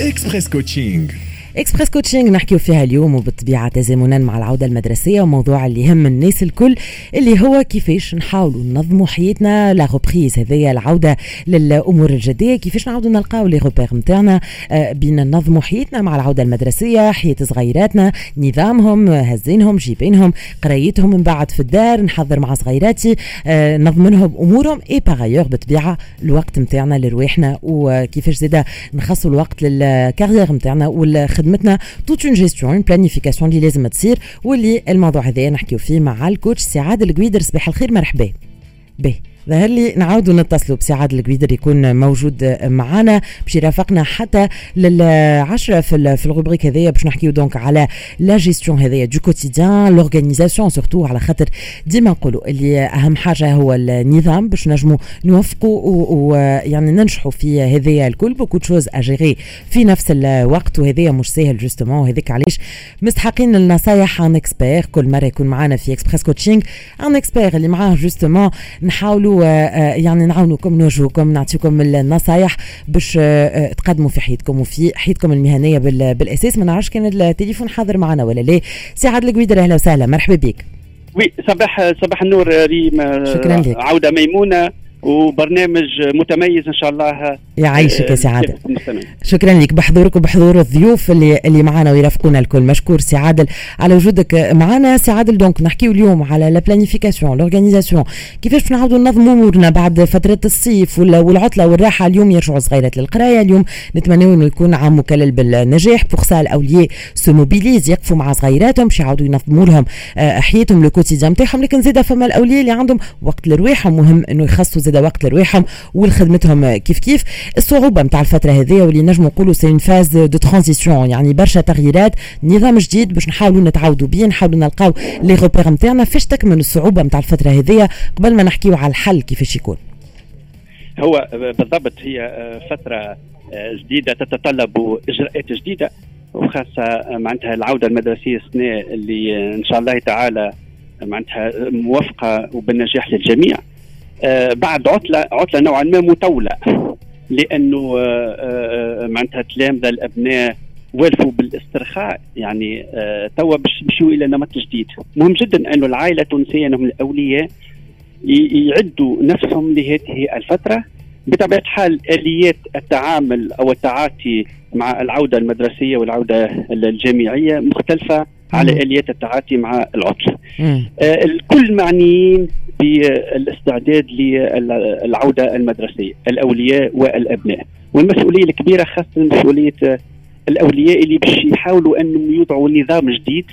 Express Coaching Express Coaching نحكيو فيها اليوم وبالطبيعة تزامنا مع العودة المدرسية وموضوع اللي يهم الناس الكل اللي هو كيفاش نحاولوا ننظموا حياتنا la reprise هذيا العودة للأمور الجدية. كيفاش نعاودوا نلقاو les repères نتاعنا بين ننظموا حياتنا مع العودة المدرسية حياة صغيراتنا نظامهم هزينهم جيبينهم قرايتهم من بعد في الدار نحضر مع صغيراتي آه، نضمنهم أمورهم. اي باغايور بالطبيعة الوقت نتاعنا لرواحنا. وكيفاش زاده نخصوا الوقت لل carrière نتاعنا والخدمة خدمتنا toute une gestion une planification اللي لازم تصير واللي الموضوع هذا نحكيو فيه مع ال coach سعاد القويدر صباح الخير مرحبا. به. ظهر لي نعاودوا نتصلوا بسعاد القويدر يكون موجود معنا باش يرافقنا حتى للعشرة في في ال rubrique هذايا باش نحكيو donc على لا جيستيون هذايا du quotidien l'organisation surtout على خاطر ديما نقولوا اللي أهم حاجة هو النظام باش نجموا نوفقوا ويعني ننجحوا في هذايا الكل. beaucoup de choses à gérer في نفس الوقت وهذايا مش ساهل justement وهذاك علاش مستحقين النصايح un expert كل مرة يكون معنا في Express Coaching un expert اللي معاه justement نحاولوا يعني نعاونوكم نوجهوكم نعطيكم النصايح باش آه، تقدموا في حياتكم وفي حياتكم المهنية بالأساس. ما نعرفش كان التليفون حاضر معنا ولا لا. سعاد القويدر أهلا وسهلا مرحبا بك. oui صباح صباح النور ريم شكرا لك. عودة ميمونة. وبرنامج متميز إن شاء الله. يعيشك يا سعادة. شكرا لك. بحضورك وبحضور الضيوف اللي اللي معنا ويرافقونا الكل. مشكور سي عادل على وجودك معنا سي عادل donc نحكيو اليوم على la planification l'organisation كيفاش نعاودوا ننظموا امورنا بعد فترة الصيف والعطلة والراحة؟ اليوم يرجعوا صغيرات للقراية. اليوم نتمنى إنه يكون عام مكلل بالنجاح. بوغ سا الأولياء se mobilisent يقفوا مع صغيراتهم باش يعاودوا ينظموا لهم آه، حياتهم le quotidien نتاعهم. لكن زاده فما الأولياء اللي عندهم وقت لرواحهم مهم إنه يخصصوا زاد وقت لرواحهم ولخدمتهم كيف كيف. الصعوبة نتاع الفترة هذه واللي نجم نقولوا c'est une phase de transition يعني برشا تغييرات نظام جديد باش نحاولوا نتعاودوا بيه نحاولوا نلقاو les repères نتاعنا. فاش تكمن الصعوبة نتاع الفترة هذه؟ قبل ما نحكيو على الحل كيفاش يكون. هو بالضبط هي فترة جديدة تتطلب إجراءات جديدة وخاصة معناتها العودة المدرسية السنة اللي إن شاء الله تعالى معناتها موفقة وبالنجاح للجميع. آه، بعد عطله عطلة نوعا ما مطولة. لأنه آه، آه، معناتها تلامذه الأبناء والفوا بالاسترخاء. يعني توا باش يمشيوا إلى نمط جديد. مهم جدا أنه العائلة التونسية أنهم الأولياء يعدوا نفسهم لهذه الفترة بطبيعة الحال آليات التعامل أو التعاطي مع العودة المدرسية والعودة الجامعية مختلفة. على آليات التعاطي مع العطله. آه الكل معنيين بالاستعداد للعودة المدرسية الأولياء والأبناء والمسؤولية الكبيرة خاصة مسؤولية الأولياء اللي باش يحاولوا أنهم يوضعوا نظام جديد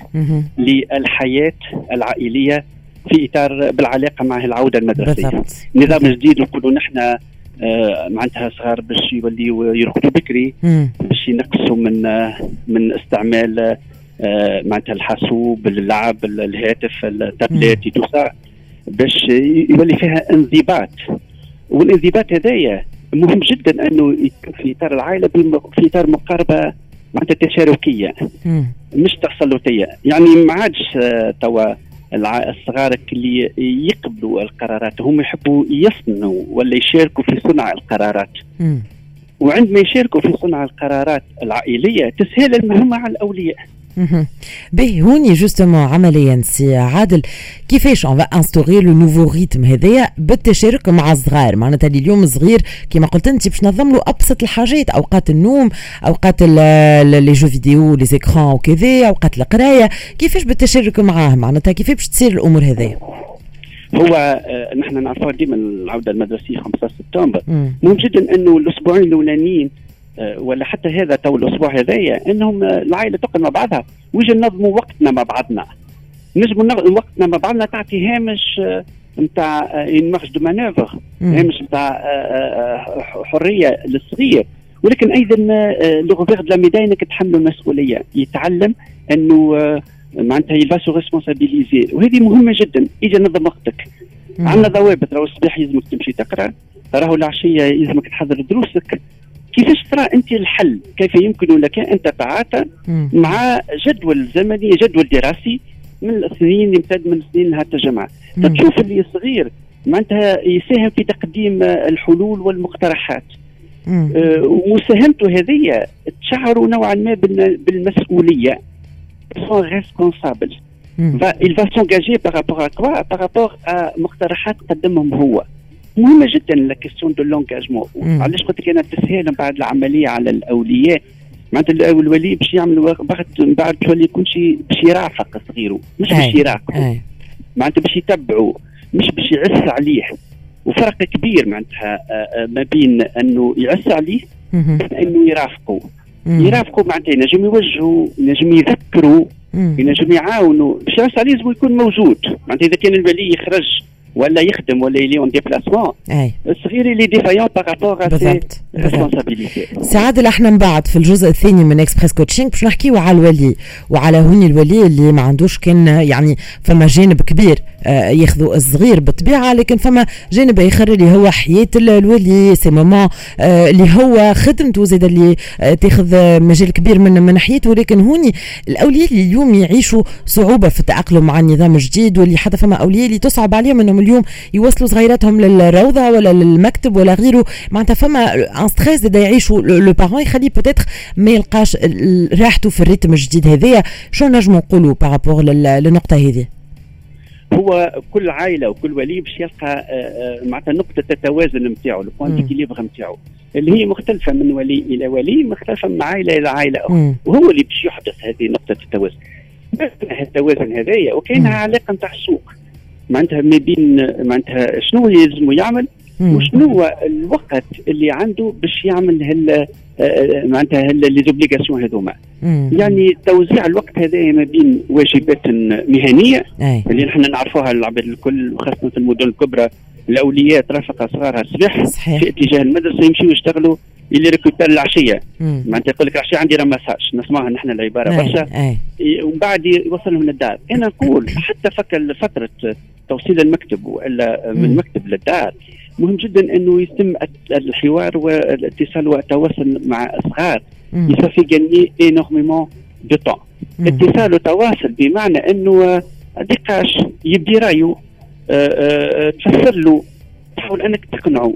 للحياة العائلية في إطار بالعلاقة مع العودة المدرسية. بالضبط. نظام جديد نقولوا نحن آه معناتها صغار باش يوليوا يرقدوا بكري باش ينقصوا من آه من استعمال آه معناتها الحاسوب اللعب الهاتف التابلت توسا باش يولي فيها انضباط. والانضباط هذايا مهم جدا أنه في إطار العائله في إطار مقاربة معناتها تشاركية. مش تسلطية. يعني ما عادش آه، توا الصغار اللي يقبلوا القرارات هم يحبوا يصنعوا ولا يشاركوا في صنع القرارات. وعندما يشاركوا في صنع القرارات العائلية تسهل المهمة على الأولياء. به هوني justement عمليا سي عادل كيفاش on instaurerait le nouveau rythme هذايا بالتشارك مع الصغار؟ معناتها اليوم صغير كما قلت أنت باش نظم له أبسط الحاجات أوقات النوم أوقات les jeux vidéo les écrans وكذا أوقات القراية. كيفاش بالتشارك معاه؟ معناتها كيفاش باش تصير الأمور هذيا هو آه نحن نعرفوها ديما العودة المدرسية 15 سبتمبر. مهم جدا أنه الأسبوعين الأولانيين ولا حتى هذا تو الأسبوع هذايا إنهم آه، العائلة تقعد مع بعضها. ويجي ننظموا وقتنا مع بعضنا. نجموا وقتنا مع بعضنا تعطي هامش نتاع une marge de manœuvre هامش نتاع حرية للصغير. ولكن أيضا le revers de la انك تحملوا المسؤولية. يتعلم إنه آه، معناتها il va se responsabiliser وهذه مهمة جدا. أجي نظم وقتك. عندنا ضوابط. راهو الصباح يلزمك تمشي تقرأ. راهو العشية يلزمك تحضر دروسك. كيفاش ترى أنت الحل؟ كيف يمكن لك أن تتعاطى مع جدول زمني جدول دراسي من السنين يمتد من سنين هذا الجامعة فتشوف اللي صغير معناتها يساهم في تقديم الحلول والمقترحات. آه ومساهمته هذه تشعروا نوعا ما بالمسؤولية. se sent responsable il va s'engager par rapport à quoi? Par rapport à مقترحات قدمهم هو. مهمة جدا la question de l'engagement علاش قلت لك أنا التسهيل من بعد العملية على الأولياء؟ معناتها الولي باش يعمل وقت من بعد تولي يكون شيء باش يرافق صغيره. مش باش يراقبه. معناتها باش يتبعوا مش باش يعس عليه. وفرق كبير معناتها ما بين أنه يعس عليه انه يرافقوا يرافقوا معناتها ينجم يوجهوا ينجم يذكروا ينجم يعاونوا باش يعس عليه يكون موجود. معناتها إذا كان الولي يخرج ولا يخدم ولا il est en déplacement الصغير il est défaillant par rapport بالضبط responsabilité سعاد إحنا من بعد في الجزء الثاني من Express Coaching باش نحكيو على الولي وعلى هوني الولي اللي ما عندوش كان يعني فما جانب كبير. ياخذوا الصغير بالطبيعة لكن فما جانب آخر اللي هو حياة الولي ses moments آه، اللي هو خدمته زاد اللي آه، تاخذ مجال كبير من من حياته لكن هوني الأولياء اللي اليوم يعيشوا صعوبة في التأقلم مع النظام الجديد واللي حتى فما أولياء اللي تصعب عليهم إنهم اليوم يوصلوا صغيراتهم للروضة ولا للمكتب ولا غيره. معناتها فما un stress زاد يعيشوا le parent يخليه peut-être ما يلقاش راحته في ال rythme الجديد هذايا. شو نجموا نقولوا par rapport للنقطة هذه؟ هو كل عائلة وكل ولي باش يلقى آه، آه، معناتها نقطة التوازن نتاعو ال point d'équilibre نتاعو اللي هي مختلفة من ولي إلى ولي مختلفة من عائلة إلى عائلة أخرى. وهو اللي باش يحدث هذه نقطة التوازن. التوازن هذايا وكاينها علاقة نتاع السوق. معناتها ما بين معناتها شنو يلزم يعمل؟ وشنو هو الوقت اللي عنده باش يعمل هال آه، معناتها les obligations هذوما؟ يعني توزيع الوقت هذا ما بين واجبات مهنية أي. اللي نحن نعرفوها العباد الكل وخاصة في المدن الكبرى الاولياء ترافق صغارها الصباح في اتجاه المدرسة يمشيوا يشتغلوا il récupère العشية. معناتها يقول لك العشية عندي ramassage نسمعها نحن العبارة برشا. ومن بعد يوصلهم للدار. أنا نقول حتى فك فترة توصيل المكتب وإلا من المكتب للدار مهم جدا إنه يتم الحوار والاتصال والتواصل مع الصغار ça fait gagner énormément de temps اتصال وتواصل بمعنى إنه نقاش يبدي رأيه. تفسر له تحاول أنك تقنعه.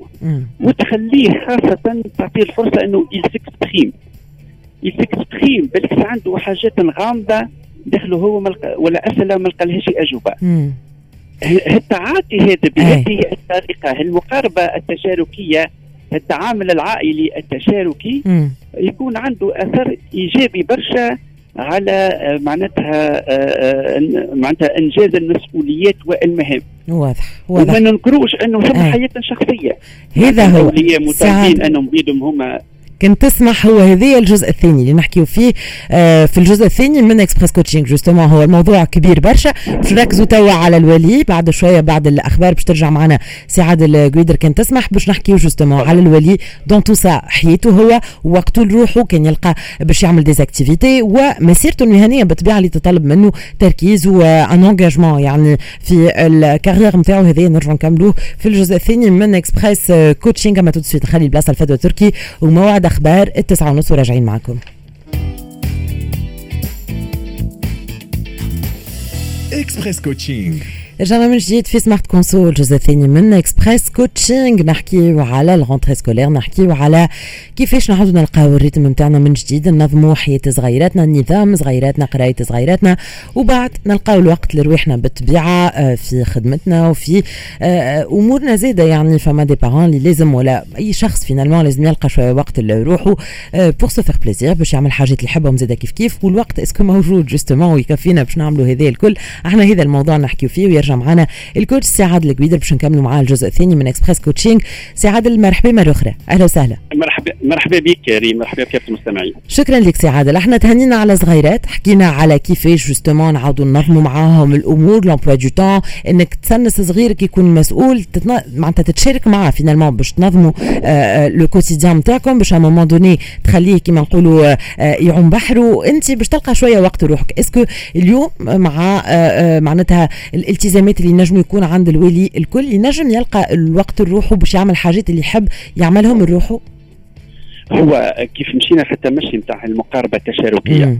وتخليه خاصة تعطيه الفرصة إنه il s'exprime يلسكسبريم بالعكس عنده حاجات غامضة داخله هو ملق... ولا اسئله ما لقالهاش أجوبة. التعاطي هذا بهذه الطريقة المقاربه التشاركية التعامل العائلي التشاركي يكون عنده أثر إيجابي برشا على آه، معناتها آه، آه، معناتها إنجاز المسؤوليات والمهام. واضح واضح. وما ننكروش انه ثم حياه شخصية. هذا هو. متعبين أنهم بيدهم هما كنت تسمح هو هذا الجزء الثاني اللي نحكيو فيه آه في الجزء الثاني من Express Coaching justement هو الموضوع كبير برشا. باش نركزوا توا على الولي بعد شوية بعد الأخبار باش ترجع معنا سي عادل القويدر كان تسمح باش نحكيو justement على الولي. dans tout ça حياته هو وقته لروحه كان يلقى باش يعمل des activités ومسيرته المهنية بالطبيعه اللي تطلب منه تركيز و un engagement يعني في ال carrière نتاعو هذا نرجعوا نكملوه في الجزء الثاني من اكسبريس Coaching أما تو نخلي البلاصة لفدوى التركي وموعد أخبار التسعة ونص وراجعين معكم. Express Coaching رجعنا من جديد في Smart Conso الجزء الثاني من Express Coaching نحكيو على ال rentrée scolaire نحكيو على كيفاش نعاودو نلقاو ال rythme نتاعنا من جديد ننظموا حياة صغيراتنا النظام صغيراتنا قراية صغيراتنا وبعد نلقاو الوقت لروحنا بالطبيعة آه، في خدمتنا وفي آه، أمورنا زاده يعني. فما des parents اللي لازم ولا أي شخص finalement لازم يلقى شوية وقت لروحه pour se faire plaisir باش يعمل حاجات اللي يحبهم زاده كيف كيف. والوقت est-ce que موجود؟ justement ويكفينا باش نعملوا هذا الكل. أحنا هذا الموضوع نحكيو فيه ويرجع يرجع معنا ال coach سي عادل القويدر باش نكملوا معاه الجزء الثاني من Express Coaching سي عادل مرحبا مرة أخرى. أهلا وسهلا. مرحبا مرحبا بك ريم مرحبا بك المستمعين شكرا لك سي عادل. إحنا تهنينا على صغيرات حكينا على كيفاش justement نعاودوا ننظموا معاهم الأمور l'emploi du temps إنك تسنس صغيرك يكون مسؤول تتنا... معناتها تتشارك معاه finalement باش تنظموا le quotidien نتاعكم باش à moment donné تخليه كيما نقولوا يعوم بحر وانت باش تلقى شوية وقت روحك est-ce que اليوم مع معناتها الالتزام الالتزامات اللي نجم يكون عند الولي الكل ينجم يلقى الوقت لروحه باش يعمل حاجات اللي يحب يعملهم لروحه هو كيف مشينا في التمشي نتاع المقاربة التشاركية.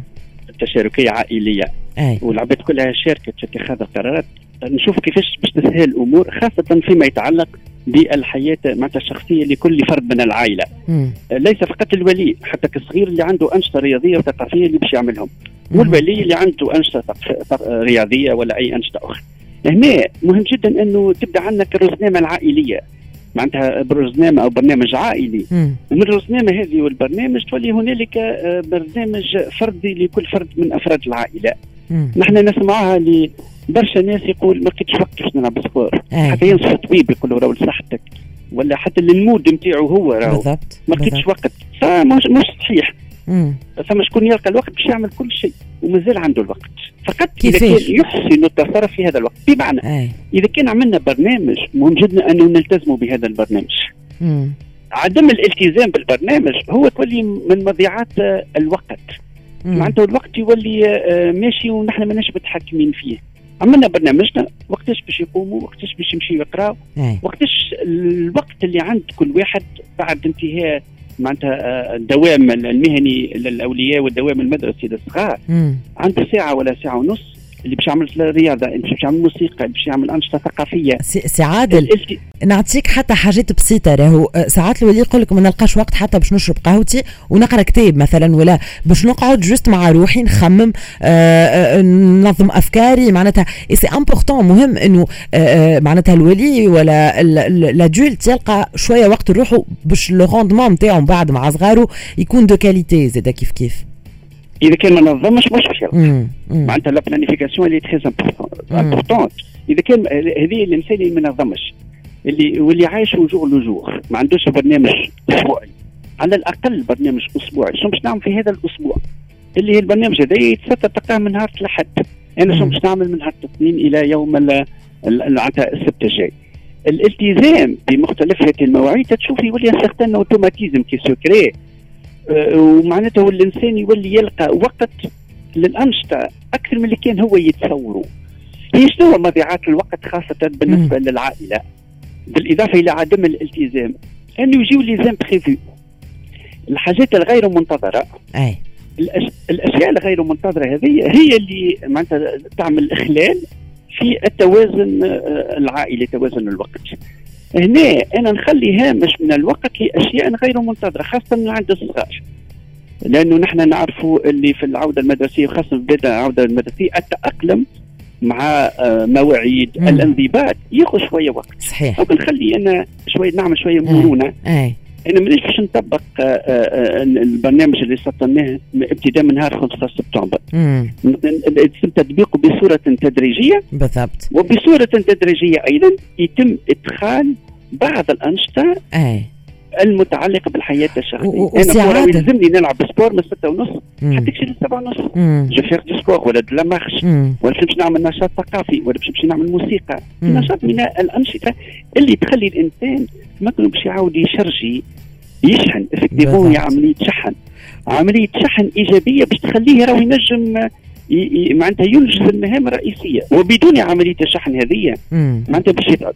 التشاركية عائلية. أي. والعباد كلها شاركت في اتخاذ القرارات. نشوف كيفاش باش تسهل الأمور خاصة فيما يتعلق بالحياة معناتها الشخصية لكل فرد من العائلة. مم. ليس فقط الولي حتى الصغير اللي عنده أنشطة رياضية وثقافية اللي باش يعملهم. مم. والولي اللي عنده أنشطة رياضية ولا أي أنشطة أخرى. هنا مهم جدا إنه تبدأ عندك الرزنامة العائلية معناتها برزنامة أو برنامج عائلي مم. ومن الرزنامة هذه والبرنامج تولي هنالك آه، برنامج فردي لكل فرد من أفراد العائلة مم. نحن نسمعها لبرشا ناس يقول ما كنتش وقت باش نلعب أي. حتى ينصف طبيب يقول له راهو لصحتك ولا حتى للمود نتاعو هو راهو ما لقيتش. وقت فمش مش صحيح. فما شكون يلقى الوقت باش يعمل كل شيء ومازال عنده الوقت. فقط إذا؟ كان يحسن التصرف في هذا الوقت. بمعنى أي. إذا كان عملنا برنامج مهم جدا أنه نلتزموا بهذا البرنامج. مم. عدم الالتزام بالبرنامج هو تولي من مضيعات آه، الوقت. مم. معناتها الوقت يولي آه، ماشي ونحن ماناش متحكمين فيه. عملنا برنامجنا وقتاش باش يقوموا وقتاش باش يمشيوا يقراوا وقتاش الوقت اللي عند كل واحد بعد انتهاء معناتها آه، الدوام المهني للأولياء والدوام المدرسي للصغار مم. عنده ساعة ولا ساعة ونص اللي باش يعمل رياضه اللي باش يعمل موسيقى اللي باش يعمل انشطه ثقافيه سي عادل نعطيك حتى حاجات بسيطة راهو. آه، ساعات الولي يقول لك ما نلقاش وقت حتى باش نشرب قهوتي ونقرأ كتاب مثلا ولا باش نقعد juste مع روحي نخمم آه، آه، ننظم أفكاري. معناتها c'est important مهم إنه معناتها الولي ولا l'adulte يلقى شوية وقت لروحه باش le rendement نتاعو بعد مع صغاره يكون de qualité زاد كيف كيف؟ إذا كان ما نظمش مش باش مم. معناتها la planification elle est très مم. importante إذا كان هذه الإنسان اللي ما نظمش اللي واللي عايش au jour le jour ما عندوش برنامج أسبوعي. على الأقل برنامج أسبوعي. شنو باش نعمل في هذا الأسبوع؟ اللي هي البرنامج هذا يتستر تلقاه من نهار لحد أنا شنو. باش نعمل من نهار الاثنين إلى يوم السبت الجاي؟ الالتزام بمختلف هذه المواعيد. تشوف يولي un certain automatisme qui se crée ومعناتها الإنسان يولي يلقى وقت للأنشطة أكثر من اللي كان هو يتصوره. هي شنو مضيعات الوقت خاصة بالنسبة مم. للعائلة؟ بالإضافة إلى عدم الالتزام. أنه يجيو لي زامبريفو الحاجات الغير منتظرة. أي. الأش... الأشياء الغير منتظرة هذه هي اللي معناتها تعمل اخلال في التوازن آه، العائلي توازن الوقت. هنا أنا نخلي هامش من الوقت لأشياء غير منتظرة خاصة من عند الصغار. لأنه نحن نعرفوا اللي في العودة المدرسية وخاصة في بداية العودة المدرسية التاقلم مع آه، مواعيد. الانضباط. ياخذ شوية وقت. صحيح. أو نخلي أنا شوية نعمل شوية مرونة. اي أنا مانيش باش نطبق آه، آه، آه، البرنامج اللي سطرناه ابتداء من نهار 15 سبتمبر. يتم تطبيقه بصورة تدريجية بالضبط وبصورة تدريجية أيضا يتم إدخال بعض الأنشطة اي المتعلقة بالحياة الشخصية و- و- أنا وسي كورة عادل. يلزمني نلعب sport من 6 ونص. حتى يصير 7 ونص. je fais du sport ولا de la marche مم. ولا باش نعمل نشاط ثقافي ولا باش نعمل موسيقى. نشاط من الأنشطة اللي تخلي الإنسان مثلا باش يعاود يشرجي يشحن. effectivement عملية شحن. عملية شحن إيجابية باش تخليه راه ينجم معناتها ينجز المهام الرئيسية. وبدون عملية الشحن هذه. معناتها باش يتعب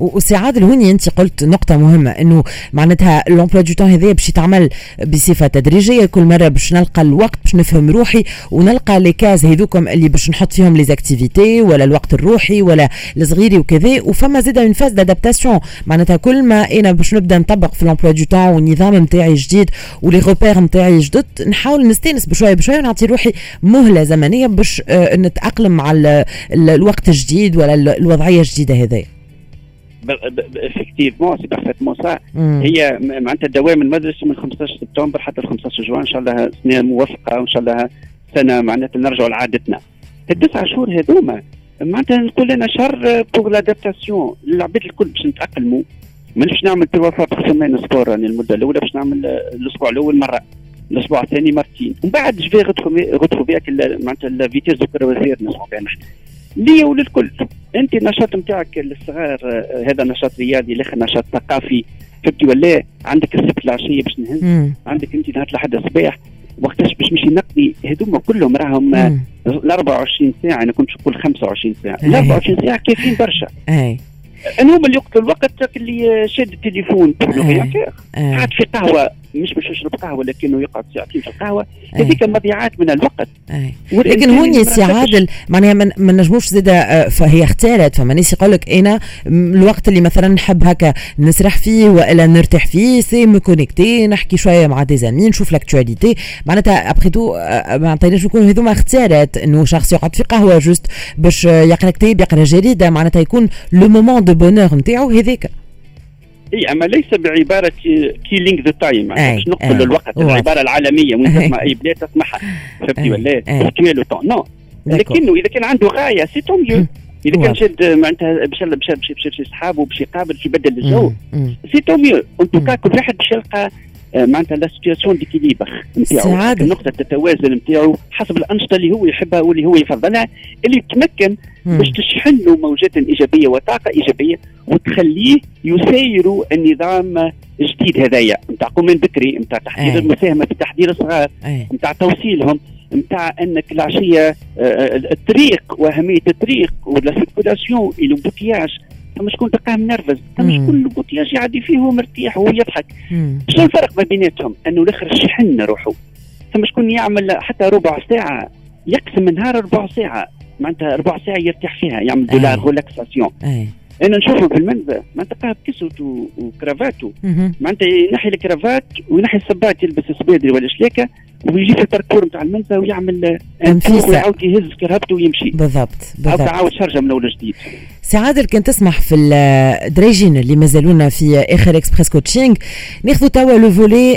و- وسي عادل هوني أنت قلت نقطة مهمة إنه معناتها l'emploi du temps هذايا باش يتعمل بصفة تدريجية كل مرة باش نلقى الوقت باش نفهم روحي ونلقى les cases هذوكم اللي باش نحط فيهم les activités ولا الوقت الروحي ولا الصغيري وكذا. وفما زاد une phase d'adaptation معناتها كل ما أنا باش نبدأ نطبق في l'emploi du temps والنظام نتاعي جديد و les repères نتاعي جدد نحاول نستأنس بشوية بشوية ونعطي روحي مهلة. زمنية باش آه، نتأقلم مع ال- ال- الوقت الجديد ولا ال- الوضعية الجديدة هذه effectivement c'est parfaitement ça. هي معناتها الدوام المدرسي من 15 سبتمبر حتى ل 15 جوان إن شاء الله سنة موفقة وإن شاء الله سنة معناتها نرجعوا لعادتنا. التسع شهور هذوما معناتها نقول أنا شهر pour l'adaptation العباد الكل باش نتأقلموا. مانيش نعمل trois séances sport المدة الأولى باش نعمل الأسبوع الأول مرة. الأسبوع الثاني مرتين ومن بعد je vais retrouver معناتها la vitesse de croisière نسمعوا بها نحن ليا وللكل. أنت النشاط نتاعك للصغار آه، هذا نشاط رياضي الآخر نشاط ثقافي. فهمتي ولا؟ عندك السبت العشية باش نهز. عندك أنت نهار الأحد الصباح. وقتاش باش نمشي نقضي؟ هذوما كلهم راهم آه،. ال 24 ساعة. أنا كنت نقول 25 ساعة. أي. ال 24 ساعة كافيين برشا. اي أنا هما اللي يقتلوا الوقت اللي شاد التليفون. أي. أي. قاعد في قهوة. مش باش يشرب قهوة لكنه يقعد ساعتين في القهوة. هذيك مضيعات من الوقت. لكن هون سي عادل معناها ما نجموش زاده فهي اختارت فما ناس يقول لك أنا الوقت اللي مثلا نحب هكا نسرح فيه وإلا نرتاح فيه c'est me connecter نحكي شوية مع des amis نشوف l'actualité معناتها après tout معناتها يكونوا هذوما اختارت إنه شخص يقعد في قهوة juste باش يقرأ كتاب يقرأ جريدة معناتها يكون le moment de bonheur نتاعو هذاك. اي أما ليس بعبارة killing the time باش نقتل الوقت العبارة العالمية وين تسمع أي بلاد تسمعها. فهمتي ولا؟ tuer le temps non. لكنه إذا كان عنده غاية c'est tant mieux إذا كان شاد معناتها باش باش باش باش يصحابه باش يقابل باش يبدل الجو c'est tant mieux en tout cas كل واحد باش يلقى معناتها la situation d'équilibre نتاعو. النقطة التوازن نتاعو حسب الأنشطة اللي هو يحبها واللي هو يفضلها اللي تمكن باش تشحن له موجات إيجابية وطاقة إيجابية وتخليه يسير النظام الجديد هذايا نتاع قومين بكري نتاع تحضير المساهمة في تحضير الصغار نتاع توصيلهم نتاع أنك العشية الطريق وأهمية الطريق و la circulation إلى ثم شكون تلقاه منرفز ثم شكون ال embouteillage يعدي فيه وهو مرتاح وهو يضحك. شنو الفرق ما بيناتهم؟ انه الآخر شحن روحه. ثم شكون يعمل حتى ربع ساعة يقسم النهار ربع ساعة. معناتها ربع ساعة يرتاح فيها يعمل de la relaxation. أنا نشوفه في المنزل معناتها بكسوتو وكرافاتو معناتها ينحي الكرافات وينحي الصباط يلبس السبادري ولا شلاكة ويجي في ال parcours نتاع المنزل ويعمل يعاود يهز كرهبته ويمشي. بالضبط بالضبط. عاود شرجة من أول جديد. سي عادل كان تسمح في الدرجين اللي مازالونا في آخر Express Coaching. ناخذ توا le volet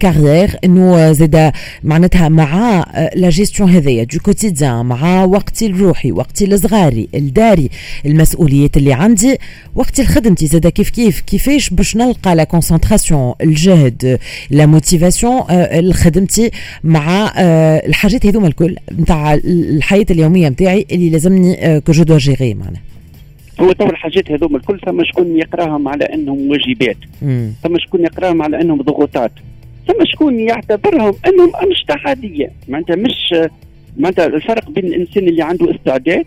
carrière انه زاد معناتها مع la gestion هذيا du quotidien مع وقتي الروحي وقتي الصغاري الداري المسؤوليات اللي عندي وقتي لخدمتي زاد كيف كيف كيفاش باش نلقى la concentration الجهد la motivation آه لخدمتي مع آه الحاجات هذوما الكل نتاع الحياة اليومية نتاعي اللي لازمني que je dois gérer معناها. هو توا الحاجات هذوما الكل ثم شكون يقراهم على أنهم واجبات؟ ثم شكون يقراهم على أنهم ضغوطات؟ ثم شكون يعتبرهم أنهم أنشطة عادية؟ معناتها مش معناتها الفرق بين الإنسان اللي عنده استعداد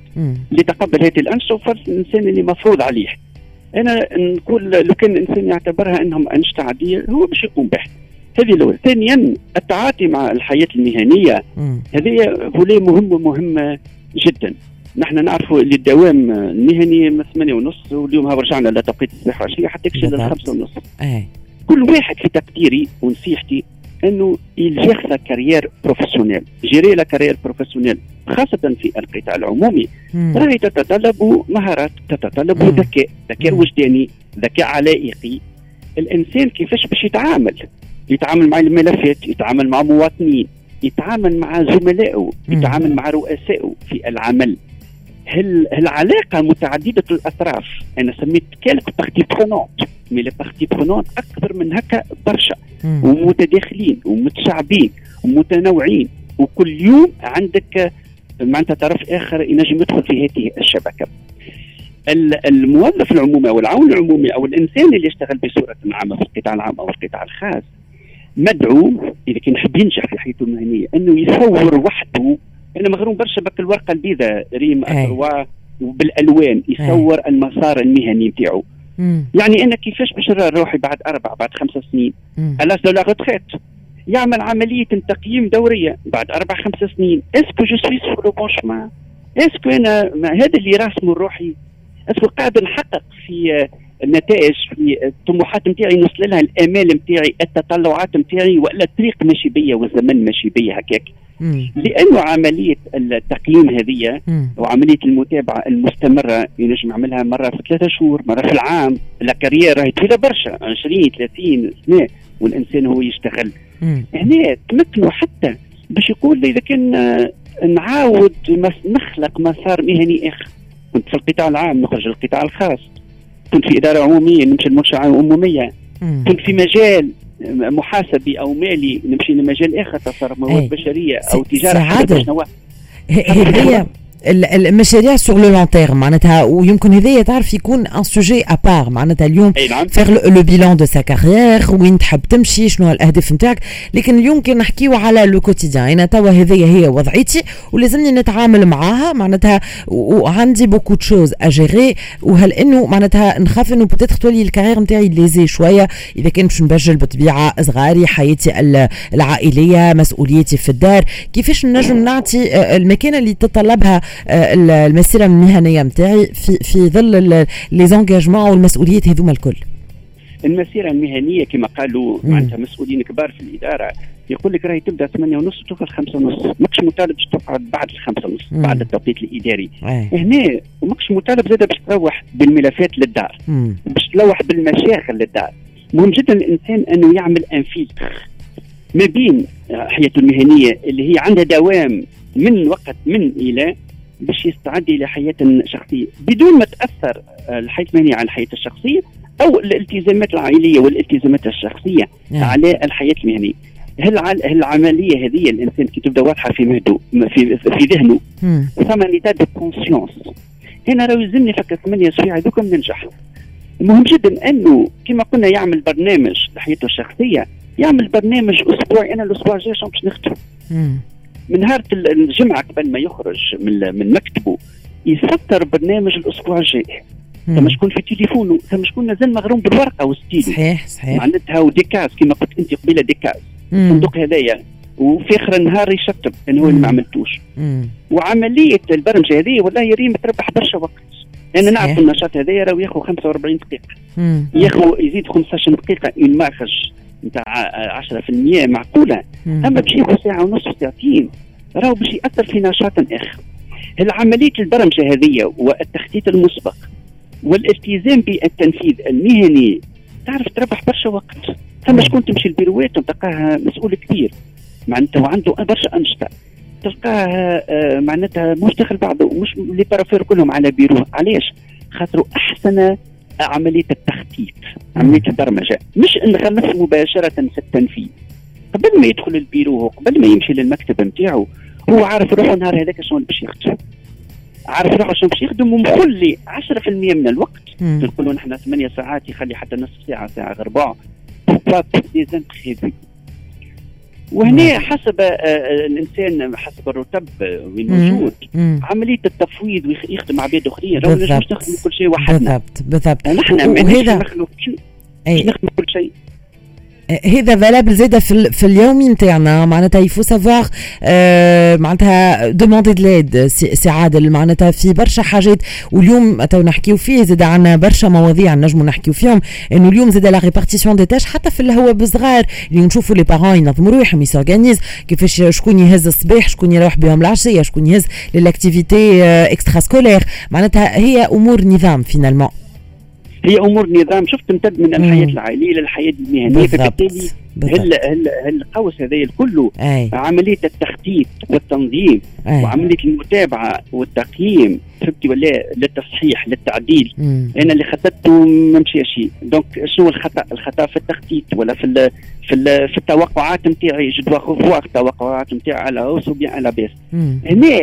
لتقبل هذه الأنشطة وفرق الإنسان اللي مفروض عليه. أنا نقول لو كان الإنسان يعتبرها أنهم أنشطة عادية هو باش يقوم بها. هذه الاولى ثانيا التعاطي مع الحياة المهنية. هذه فولي مهم ومهمة جدا. نحن نعرفوا اللي الدوام المهني من ثمانية ونص واليوم ها رجعنا لتوقيت الصباح والعشية حتى يكشف للخمسة ونص. أي. كل واحد في تقديري ونصيحتي إنه il gère la carrière professionnelle gérer la carrière professionnelle خاصة في القطاع العمومي. راهي تتطلب مهارات تتطلب ذكاء ذكاء وجداني ذكاء علائقي. الإنسان كيفاش باش يتعامل؟ يتعامل مع الملفات يتعامل مع مواطنين يتعامل مع زملائه يتعامل مع رؤسائه في العمل. هالعلاقة متعددة الأطراف. أنا سميت quelques parties prenantes mais les parties prenantes أكثر من هكا برشا. ومتداخلين ومتشعبين ومتنوعين. وكل يوم عندك معناتها طرف آخر ينجم يدخل في هذه الشبكة. الموظف العمومي أو العون العمومي أو الإنسان اللي يشتغل بصورة عامة في القطاع العام أو القطاع الخاص مدعو إذا كان يحب ينجح في حياته المهنية إنه يصور وحده أنا مغروم برشا بك الورقة البيضاء rame A trois وبالألوان يصور أي. المسار المهني نتاعو. يعني أنا كيفاش باش نرى روحي بعد أربع بعد خمس سنين؟ à l'âge de la retraite يعمل عملية تقييم دورية بعد أربع خمس سنين. est-ce que je suis sur le bon chemin est-ce que أنا هذا اللي راسمه روحي؟ est-ce que قاعد نحقق في النتائج في الطموحات نتاعي نوصل لها الأمال نتاعي التطلعات نتاعي وإلا الطريق ماشي بيا والزمن ماشي بيا هكاك. لأنه عملية التقييم هذه وعملية المتابعة المستمرة ينجم يعملها مرة في ثلاثة شهور مرة في العام لا كارير راهي طويلة برشا 20 30 سنة والإنسان هو يشتغل. هنا تمكنوا حتى باش يقول إذا كان نعاود نخلق مسار مهني آخر. كنت في القطاع العام نخرج للقطاع الخاص. كنت في إدارة عمومية نمشي للمنشاه عمومية. كنت في مجال محاسبي أو مالي نمشي لمجال آخر تصرف موارد بشرية أو تجارة هي المشاريع sur le long terme معناتها ويمكن هذايا تعرف يكون un sujet à part معناتها اليوم faire le bilan de sa carrière وين تحب تمشي شنو الأهداف نتاعك. لكن اليوم كي نحكيو على le quotidien إنا توا هذيا هي وضعيتي ولازمني نتعامل معاها. معناتها وعندي beaucoup de choses à gérer وهل إنه معناتها نخاف إنه peut-être تولي ال carrière نتاعي lésée شوية. إذا كان باش نبجل بالطبيعه صغاري حياتي العائلية مسؤوليتي في الدار. كيفاش نجم نعطي آه، المكانة اللي تتطلبها المسيرة المهنية نتاعي في في ظل لي زونجاجمون والمسؤوليات هذوما الكل. المسيرة المهنية كما قالوا معناتها مسؤولين كبار في الإدارة. يقول لك راهي تبدأ 8 ونص وتوصل 5 ونص. ماكش مطالب باش تقعد بعد الخمسة ونص بعد التوقيت الإداري. هنا وماكش مطالب زاد باش تروح بالملفات للدار باش تروح بالمشاغل للدار. مهم جدا الإنسان أنه يعمل un filtre ما بين حياته المهنية اللي هي عندها دوام من وقت من إلى باش يستعد إلى حياه شخصية. بدون ما تأثر الحياة المهنيه على الحياة الشخصية أو الالتزامات العائلية والالتزامات الشخصية نعم. على الحياة المهنية. هل العملية هذه الإنسان كي تبدأ واضحة في مهده في في ذهنه؟ ثم un état de conscience هنا راه يلزمني فك ثمانية اسابيع هذوكم ننجح مهم جدا أنه كما قلنا يعمل برنامج لحياته الشخصية يعمل برنامج أسبوعي أنا الأسبوع الجاي شنو باش نخدم؟ من نهار الجمعة قبل ما يخرج من من مكتبه يسطر برنامج الأسبوع الجاي. ثم شكون في تليفونه ثم شكون مازال مغروم بالورقة والستيل. صحيح صحيح. معناتها و des cases كما قلت أنت قبيلة des cases. الصندوق هذايا وفي آخر النهار يشطب. انه هو اللي ما عملتوش. وعملية البرمجه هذه والله يا ريم تربح برشا وقت. أنا نعرف النشاط هذايا راه ياخذ 45 دقيقة. ياخذ يزيد 15 دقيقة une marge نتاع 10% معقولة. أما باش ياخذ ساعة ونص ساعتين راهو باش يأثر في نشاط آخر. العملية البرمجة هذه والتخطيط المسبق والالتزام بالتنفيذ المهني تعرف تربح برشا وقت. ثم شكون تمشي البيروات تلقاها مسؤول كبير. معناتها وعنده برشا أنشطة. تلقاه آه، معناتها مشتغل بعضه مش les parapheurs كلهم على بيرو علاش؟ خاطر أحسن عملية التخطيط عملية البرمجة. مش نغلس مباشرة في التنفيذ. قبل ما يدخل البيرو قبل ما يمشي للمكتب نتاعو هو عارف روحه النهار هذاك شنو باش يخدم. عارف روحه شنو باش يخدم ومخلي 10% من الوقت. نقولوا نحن 8 ساعات يخلي حتى نصف ساعة ساعة des imprévus وهنا حسب آه، آه، الإنسان حسب الرتب وين موجود. عملية التفويض ويخدم عباد أخرين راه مش نخدم كل شيء وحدنا. بالضبط بالضبط. نحن وهذا مخلوقين نخدم كل شيء. هذا valable زاده في, في اليومي نتاعنا. معناتها il faut savoir آه معناتها demander de l'aide سي عادل معناتها في برشا حاجات. واليوم تو نحكيو فيه زاد عندنا برشا مواضيع نجموا نحكيو فيهم. إنه اليوم زاد la répartition des tâches حتى في اللهوة بالصغار اللي نشوفوا les parents ينظموا روحهم ils s'organisent كيفاش شكون يهز الصباح شكون يروح بهم العشية شكون يهز لل activités extra-scolaires معناتها هي أمور نظام finalement هي أمور نظام. شفت تمتد من الحياة العائلية للحياه المهنية فبالتالي هل هل القوس هذا كله عملية التخطيط والتنظيم أي. وعملية المتابعة والتقييم فهمتي ولا للتصحيح للتعديل؟ مم. أنا اللي خططته ما مشيش donc شنو الخطأ؟ الخطأ في التخطيط ولا في ال في ال في التوقعات نتاعي. je dois التوقعات نتاعي à la hausse ou bien à la baisse هنا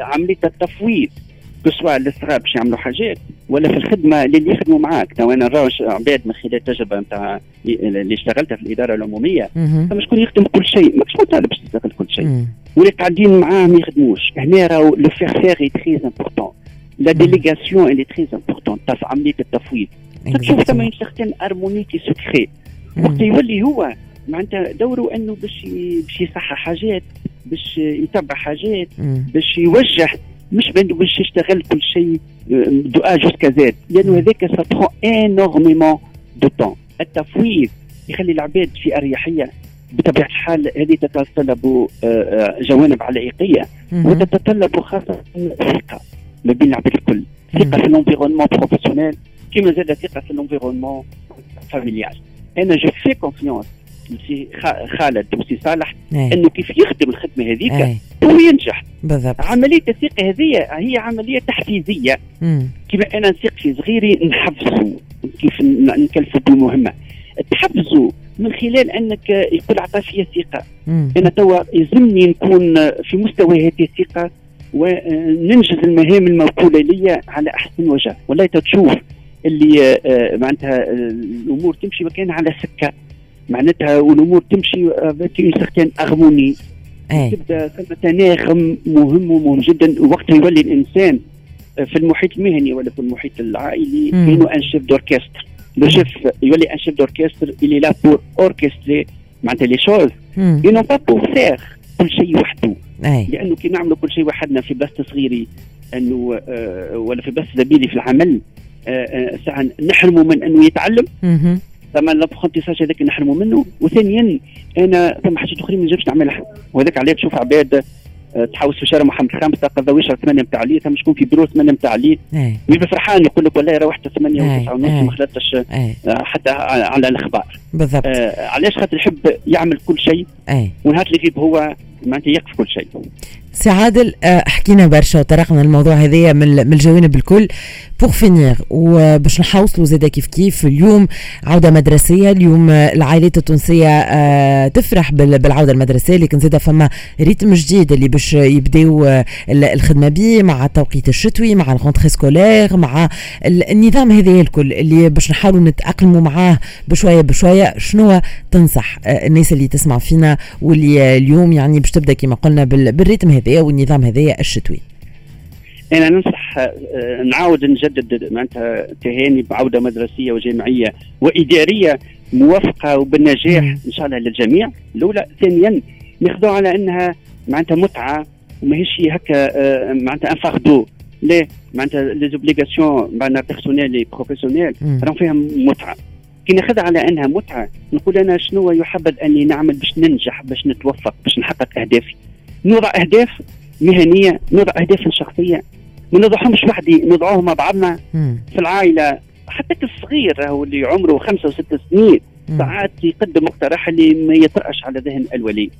عملية التفويض. سواء الصغار باش يعملوا حاجات ولا في الخدمة اللي يخدموا معاك. تو أنا نراو عباد من خلال التجربة نتاع اللي اشتغلتها في الإدارة العمومية فما شكون يخدم كل شيء. ماكش مطالب باش تشتغل كل شيء. واللي قاعدين معاه ما يخدموش. هنا راهو le faire faire est très important la délégation elle est très importante تاع عمليه التفويض تشوف ثم certaine harmonie qui se crée وقت يولي هو معناتها دوره إنه باش باش يصحح حاجات باش يتبع حاجات باش يوجه مش باش يشتغل كل شيء de A jusqu'à Z لأنه هذاك ça prend énormément de temps التفويض يخلي العباد في أريحية بطبيعة الحال هذه تتطلب جوانب علائقية وتتطلب خاصة ثقه ما بين العباد الكل. ثقة في ال environnement professionnel كما زاد ثقة في ال environnement familial أنا je fais confiance سي خالد وسي صالح إنه كيف يخدم الخدمة هذيك هو ينجح. بالضبط. عملية الثقة هذه هي عملية تحفيزية. كما أنا نثق في صغيري نحفزه كيف نكلفه بمهمه تحفزه من خلال أنك يقول عطى فيا ثقة. أنا توا يلزمني نكون في مستوى هذه الثقة وننجز المهام الموكوله لي على أحسن وجه. والله تشوف اللي معناتها الأمور تمشي مكان على سكة. معناتها والامور تمشي في certaine harmonie تبدا ثم تناغم مهم ومهم جدا وقتها يولي الإنسان في المحيط المهني ولا في المحيط العائلي كانه un chef d'orchestre le chef يولي un chef d'orchestre اللي là pour orchestrer معناتها les choses et non pas pour faire كل شيء وحده. لأنه كي نعملوا كل شيء وحدنا في بلاصة صغيري إنه آه ولا في بلاصة زميلي في العمل آه آه ساعة نحرموا من إنه يتعلم. ثم l'apprentissage هذاك نحرموا منه وثانيا أنا ثم حاجات اخرين ما نجمش نعملها وهذاك علاه تشوف عباد آه، تحوس في شارع محمد خامس تلقى ذويشة ثمانية نتاع الليل ثم شكون في بيرو ثمانية نتاع الليل يبقى فرحان يقول لك والله روحت ثمانية وتسعة ونص ما خلطتش آه، حتى على الإخبار. بالضبط. آه علاش خاطر يحب يعمل كل شيء؟ ونهار اللي هو معناتها يقف كل شيء. سي عادل آه، حكينا برشا وطرقنا الموضوع هذايا من الجوانب الكل. pour finir وباش نحوصلوا زادا كيف كيف اليوم عودة مدرسية اليوم العائلات التونسية آه، تفرح بالعودة المدرسية لكن زادا فما rythme جديد اللي باش يبداو آه، الخدمة به مع التوقيت الشتوي مع ال rentrée scolaire مع النظام هذايا الكل اللي باش نحاولوا نتأقلموا معاه بشوية بشوية. شنو تنصح الناس اللي تسمع فينا واللي اليوم يعني باش تبدأ كما قلنا بالريتم هذا؟ هذايا والنظام هذايا الشتوي. أنا ننصح آه، نعاود نجدد معناتها تهاني بعودة مدرسية وجامعية وإدارية موفقه وبالنجاح إن شاء الله للجميع. الأولى ثانيا ناخذوها على إنها معناتها متعة وماهيش هكا آه، معناتها un fardeau لا معناتها les obligations معناتها personnelles professionnelles راهم فيها متعة. كي ناخذها على إنها متعة نقول أنا شنو يحبذ أني نعمل باش ننجح باش نتوفق باش نحقق أهدافي. نوضع أهداف مهنية نوضع اهداف شخصيه ما نوضعهمش وحدي نوضعوهم مع بعضنا في العائلة. حتى الصغير هو اللي عمره خمسة وست سنين. ساعات يقدم مقترح اللي ما يطرأش على ذهن الولي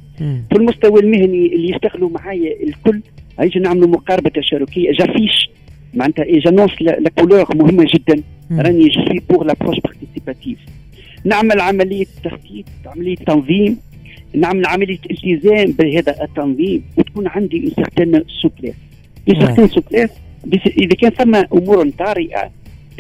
في المستوى المهني اللي يشتغلوا معايا الكل هيجي نعملوا مقاربة تشاركية j'affiche معناتها j'annonce la couleur مهمة جدا. راني je pour l'approche participative نعمل عملية تخطيط عملية تنظيم. نعمل عملية التزام بهذا التنظيم وتكون عندي certaine souplesse certaine souplesse إذا كان ثم أمور طارئة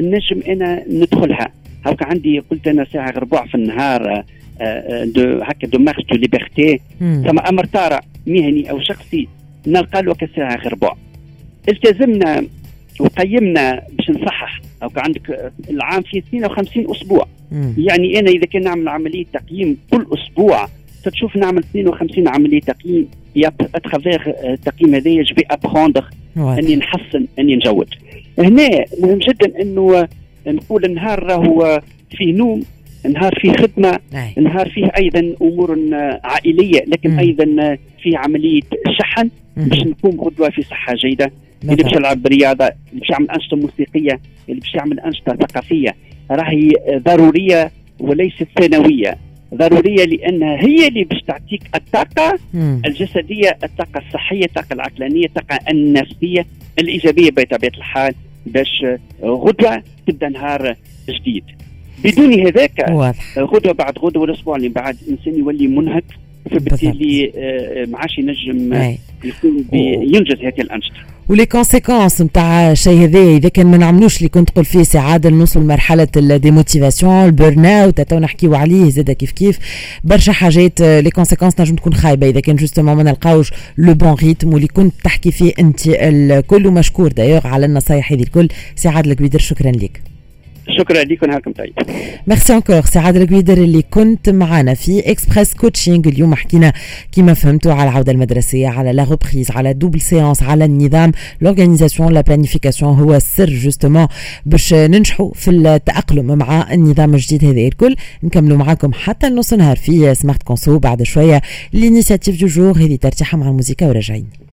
نجم أنا ندخلها. هكا عندي قلت أنا ساعة ربع في النهار آه، آه، de هكا de marge de liberté ثم أمر طارئ مهني أو شخصي نلقى له ساعة ربع. التزمنا وقيمنا باش نصحح. أو عندك العام فيه 52 أسبوع. مم. يعني أنا إذا كان نعمل عملية تقييم كل أسبوع تشوف نعمل 52 عملية تقييم à travers التقييم هذايا je vais apprendre أني نحسن أني نجود. هنا مهم جدا إنه نقول النهار راهو فيه نوم نهار فيه خدمة نهار فيه أيضا أمور عائلية لكن مم. أيضا فيه عملية شحن باش نقوم غدوة في صحة جيدة. اللي باش يلعب رياضة اللي باش يعمل أنشطة موسيقية اللي باش يعمل أنشطة ثقافية راهي ضرورية وليست ثانوية. ضرورية لانها هي اللي باش تعطيك الطاقة. الجسدية الطاقة الصحية الطاقة العقلانية الطاقة النفسية الإيجابية بطبيعة الحال باش غدوة تبدأ نهار جديد. بدون هذاك غدوة بعد غدوة والاسبوع اللي بعد الإنسان يولي منهك فبالتالي آه، ما عادش ينجم يكون ينجز هذه الأنشطة. و les conséquences نتاع الشيء هذا إذا كان ما نعملوش اللي كنت تقول فيه سي عادل نوصل لمرحله ال démotivation ال burn out تو نحكيو عليه زاد كيف كيف. برشا حاجات les conséquences نجم تكون خايبة إذا كان justement ما نلقاوش le bon rythme واللي كنت تحكي فيه أنت الكل ومشكور دايوغ على النصايح هذه الكل سي عادل شكرا لك. شكرا لكم نهاركم طيب. merci encore سعاد القويدر اللي كنت معنا في Express Coaching اليوم حكينا كما فهمتوا على العودة المدرسية على la reprise على double séance على النظام. l'organisation la planification هو السر justement باش ننجحوا في التأقلم مع النظام الجديد هذا. الكل نكملوا معاكم حتى نص نهار في Smart Conso بعد شوية. l'initiative du jour هذه ترتيحة مع الموسيقى وراجعين